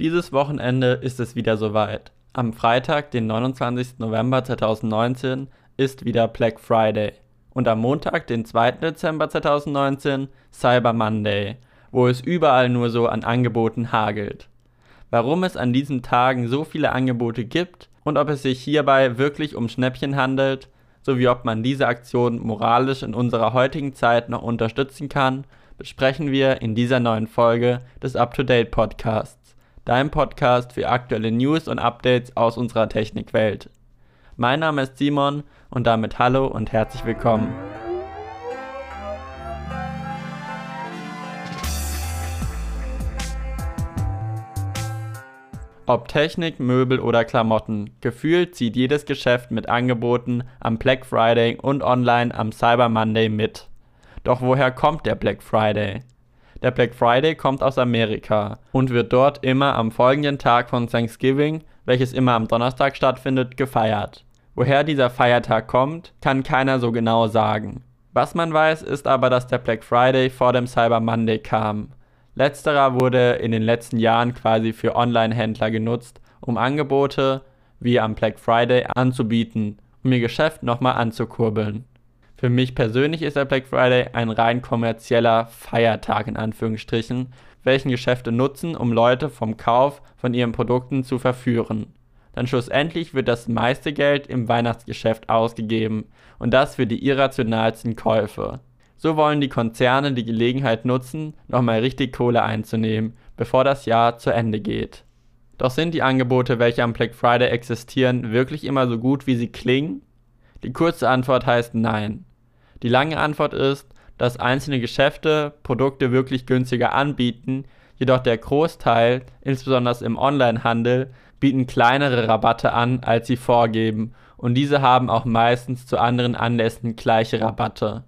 Dieses Wochenende ist es wieder soweit. Am Freitag, den 29. November 2019, ist wieder Black Friday. Und am Montag, den 2. Dezember 2019, Cyber Monday, wo es überall nur so an Angeboten hagelt. Warum es an diesen Tagen so viele Angebote gibt und ob es sich hierbei wirklich um Schnäppchen handelt, sowie ob man diese Aktion moralisch in unserer heutigen Zeit noch unterstützen kann, besprechen wir in dieser neuen Folge des Up-to-Date Podcasts dein Podcast für aktuelle News und Updates aus unserer Technikwelt. Mein Name ist Simon und damit hallo und herzlich willkommen. Ob Technik, Möbel oder Klamotten, gefühlt zieht jedes Geschäft mit Angeboten am Black Friday und online am Cyber Monday mit. Doch woher kommt der Black Friday? Der Black Friday kommt aus Amerika und wird dort immer am folgenden Tag von Thanksgiving, welches immer am Donnerstag stattfindet, gefeiert. Woher dieser Feiertag kommt, kann keiner so genau sagen. Was man weiß, ist aber, dass der Black Friday vor dem Cyber Monday kam. Letzterer wurde in den letzten Jahren quasi für Online-Händler genutzt, um Angebote wie am Black Friday anzubieten, um ihr Geschäft nochmal anzukurbeln. Für mich persönlich ist der Black Friday ein rein kommerzieller Feiertag in Anführungsstrichen, welchen Geschäfte nutzen, um Leute vom Kauf von ihren Produkten zu verführen. Dann schlussendlich wird das meiste Geld im Weihnachtsgeschäft ausgegeben und das für die irrationalsten Käufe. So wollen die Konzerne die Gelegenheit nutzen, nochmal richtig Kohle einzunehmen, bevor das Jahr zu Ende geht. Doch sind die Angebote, welche am Black Friday existieren, wirklich immer so gut, wie sie klingen? Die kurze Antwort heißt nein. Die lange Antwort ist, dass einzelne Geschäfte Produkte wirklich günstiger anbieten, jedoch der Großteil, insbesondere im Onlinehandel, bieten kleinere Rabatte an, als sie vorgeben, und diese haben auch meistens zu anderen Anlässen gleiche Rabatte.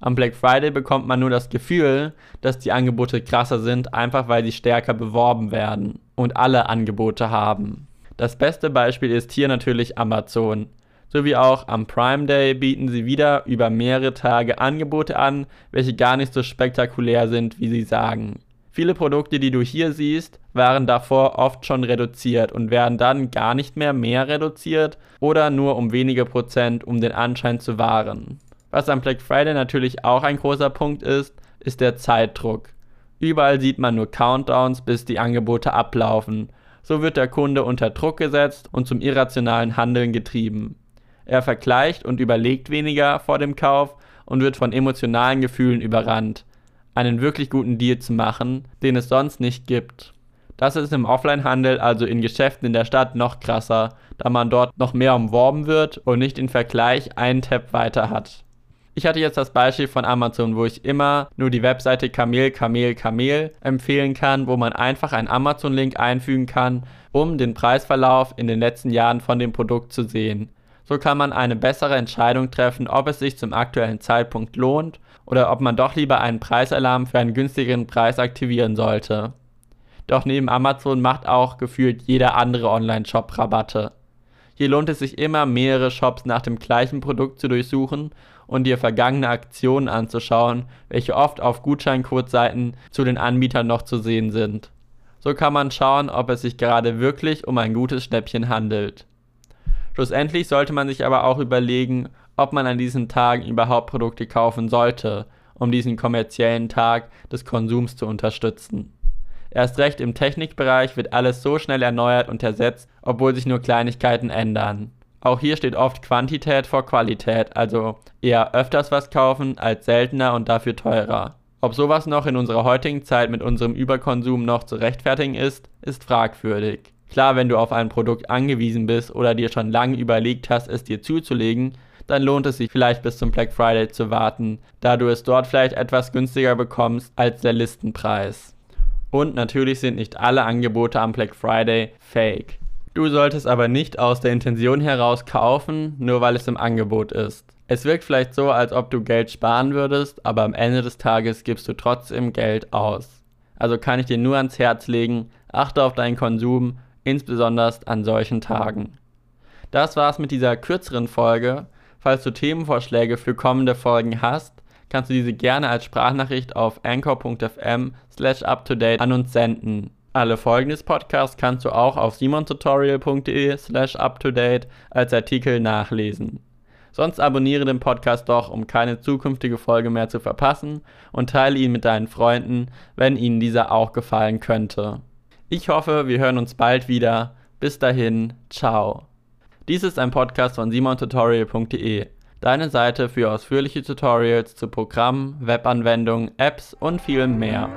Am Black Friday bekommt man nur das Gefühl, dass die Angebote krasser sind, einfach weil sie stärker beworben werden und alle Angebote haben. Das beste Beispiel ist hier natürlich Amazon sowie auch am Prime Day bieten sie wieder über mehrere Tage Angebote an, welche gar nicht so spektakulär sind, wie sie sagen. Viele Produkte, die du hier siehst, waren davor oft schon reduziert und werden dann gar nicht mehr mehr reduziert oder nur um wenige Prozent, um den Anschein zu wahren. Was am Black Friday natürlich auch ein großer Punkt ist, ist der Zeitdruck. Überall sieht man nur Countdowns, bis die Angebote ablaufen. So wird der Kunde unter Druck gesetzt und zum irrationalen Handeln getrieben. Er vergleicht und überlegt weniger vor dem Kauf und wird von emotionalen Gefühlen überrannt, einen wirklich guten Deal zu machen, den es sonst nicht gibt. Das ist im Offline-Handel, also in Geschäften in der Stadt, noch krasser, da man dort noch mehr umworben wird und nicht den Vergleich einen Tab weiter hat. Ich hatte jetzt das Beispiel von Amazon, wo ich immer nur die Webseite Kamel, Kamel, Kamel empfehlen kann, wo man einfach einen Amazon-Link einfügen kann, um den Preisverlauf in den letzten Jahren von dem Produkt zu sehen. So kann man eine bessere Entscheidung treffen, ob es sich zum aktuellen Zeitpunkt lohnt oder ob man doch lieber einen Preisalarm für einen günstigeren Preis aktivieren sollte. Doch neben Amazon macht auch gefühlt jeder andere Online-Shop Rabatte. Hier lohnt es sich immer, mehrere Shops nach dem gleichen Produkt zu durchsuchen und dir vergangene Aktionen anzuschauen, welche oft auf Gutscheincode-Seiten zu den Anbietern noch zu sehen sind. So kann man schauen, ob es sich gerade wirklich um ein gutes Schnäppchen handelt. Schlussendlich sollte man sich aber auch überlegen, ob man an diesen Tagen überhaupt Produkte kaufen sollte, um diesen kommerziellen Tag des Konsums zu unterstützen. Erst recht im Technikbereich wird alles so schnell erneuert und ersetzt, obwohl sich nur Kleinigkeiten ändern. Auch hier steht oft Quantität vor Qualität, also eher öfters was kaufen als seltener und dafür teurer. Ob sowas noch in unserer heutigen Zeit mit unserem Überkonsum noch zu rechtfertigen ist, ist fragwürdig. Klar, wenn du auf ein Produkt angewiesen bist oder dir schon lange überlegt hast, es dir zuzulegen, dann lohnt es sich vielleicht bis zum Black Friday zu warten, da du es dort vielleicht etwas günstiger bekommst als der Listenpreis. Und natürlich sind nicht alle Angebote am Black Friday fake. Du solltest aber nicht aus der Intention heraus kaufen, nur weil es im Angebot ist. Es wirkt vielleicht so, als ob du Geld sparen würdest, aber am Ende des Tages gibst du trotzdem Geld aus. Also kann ich dir nur ans Herz legen, achte auf deinen Konsum insbesondere an solchen Tagen. Das war's mit dieser kürzeren Folge. Falls du Themenvorschläge für kommende Folgen hast, kannst du diese gerne als Sprachnachricht auf anchor.fm slash uptodate an uns senden. Alle Folgen des Podcasts kannst du auch auf simontutorial.de slash uptodate als Artikel nachlesen. Sonst abonniere den Podcast doch, um keine zukünftige Folge mehr zu verpassen und teile ihn mit deinen Freunden, wenn ihnen dieser auch gefallen könnte. Ich hoffe, wir hören uns bald wieder. Bis dahin, ciao. Dies ist ein Podcast von simontutorial.de, deine Seite für ausführliche Tutorials zu Programmen, Webanwendungen, Apps und viel mehr.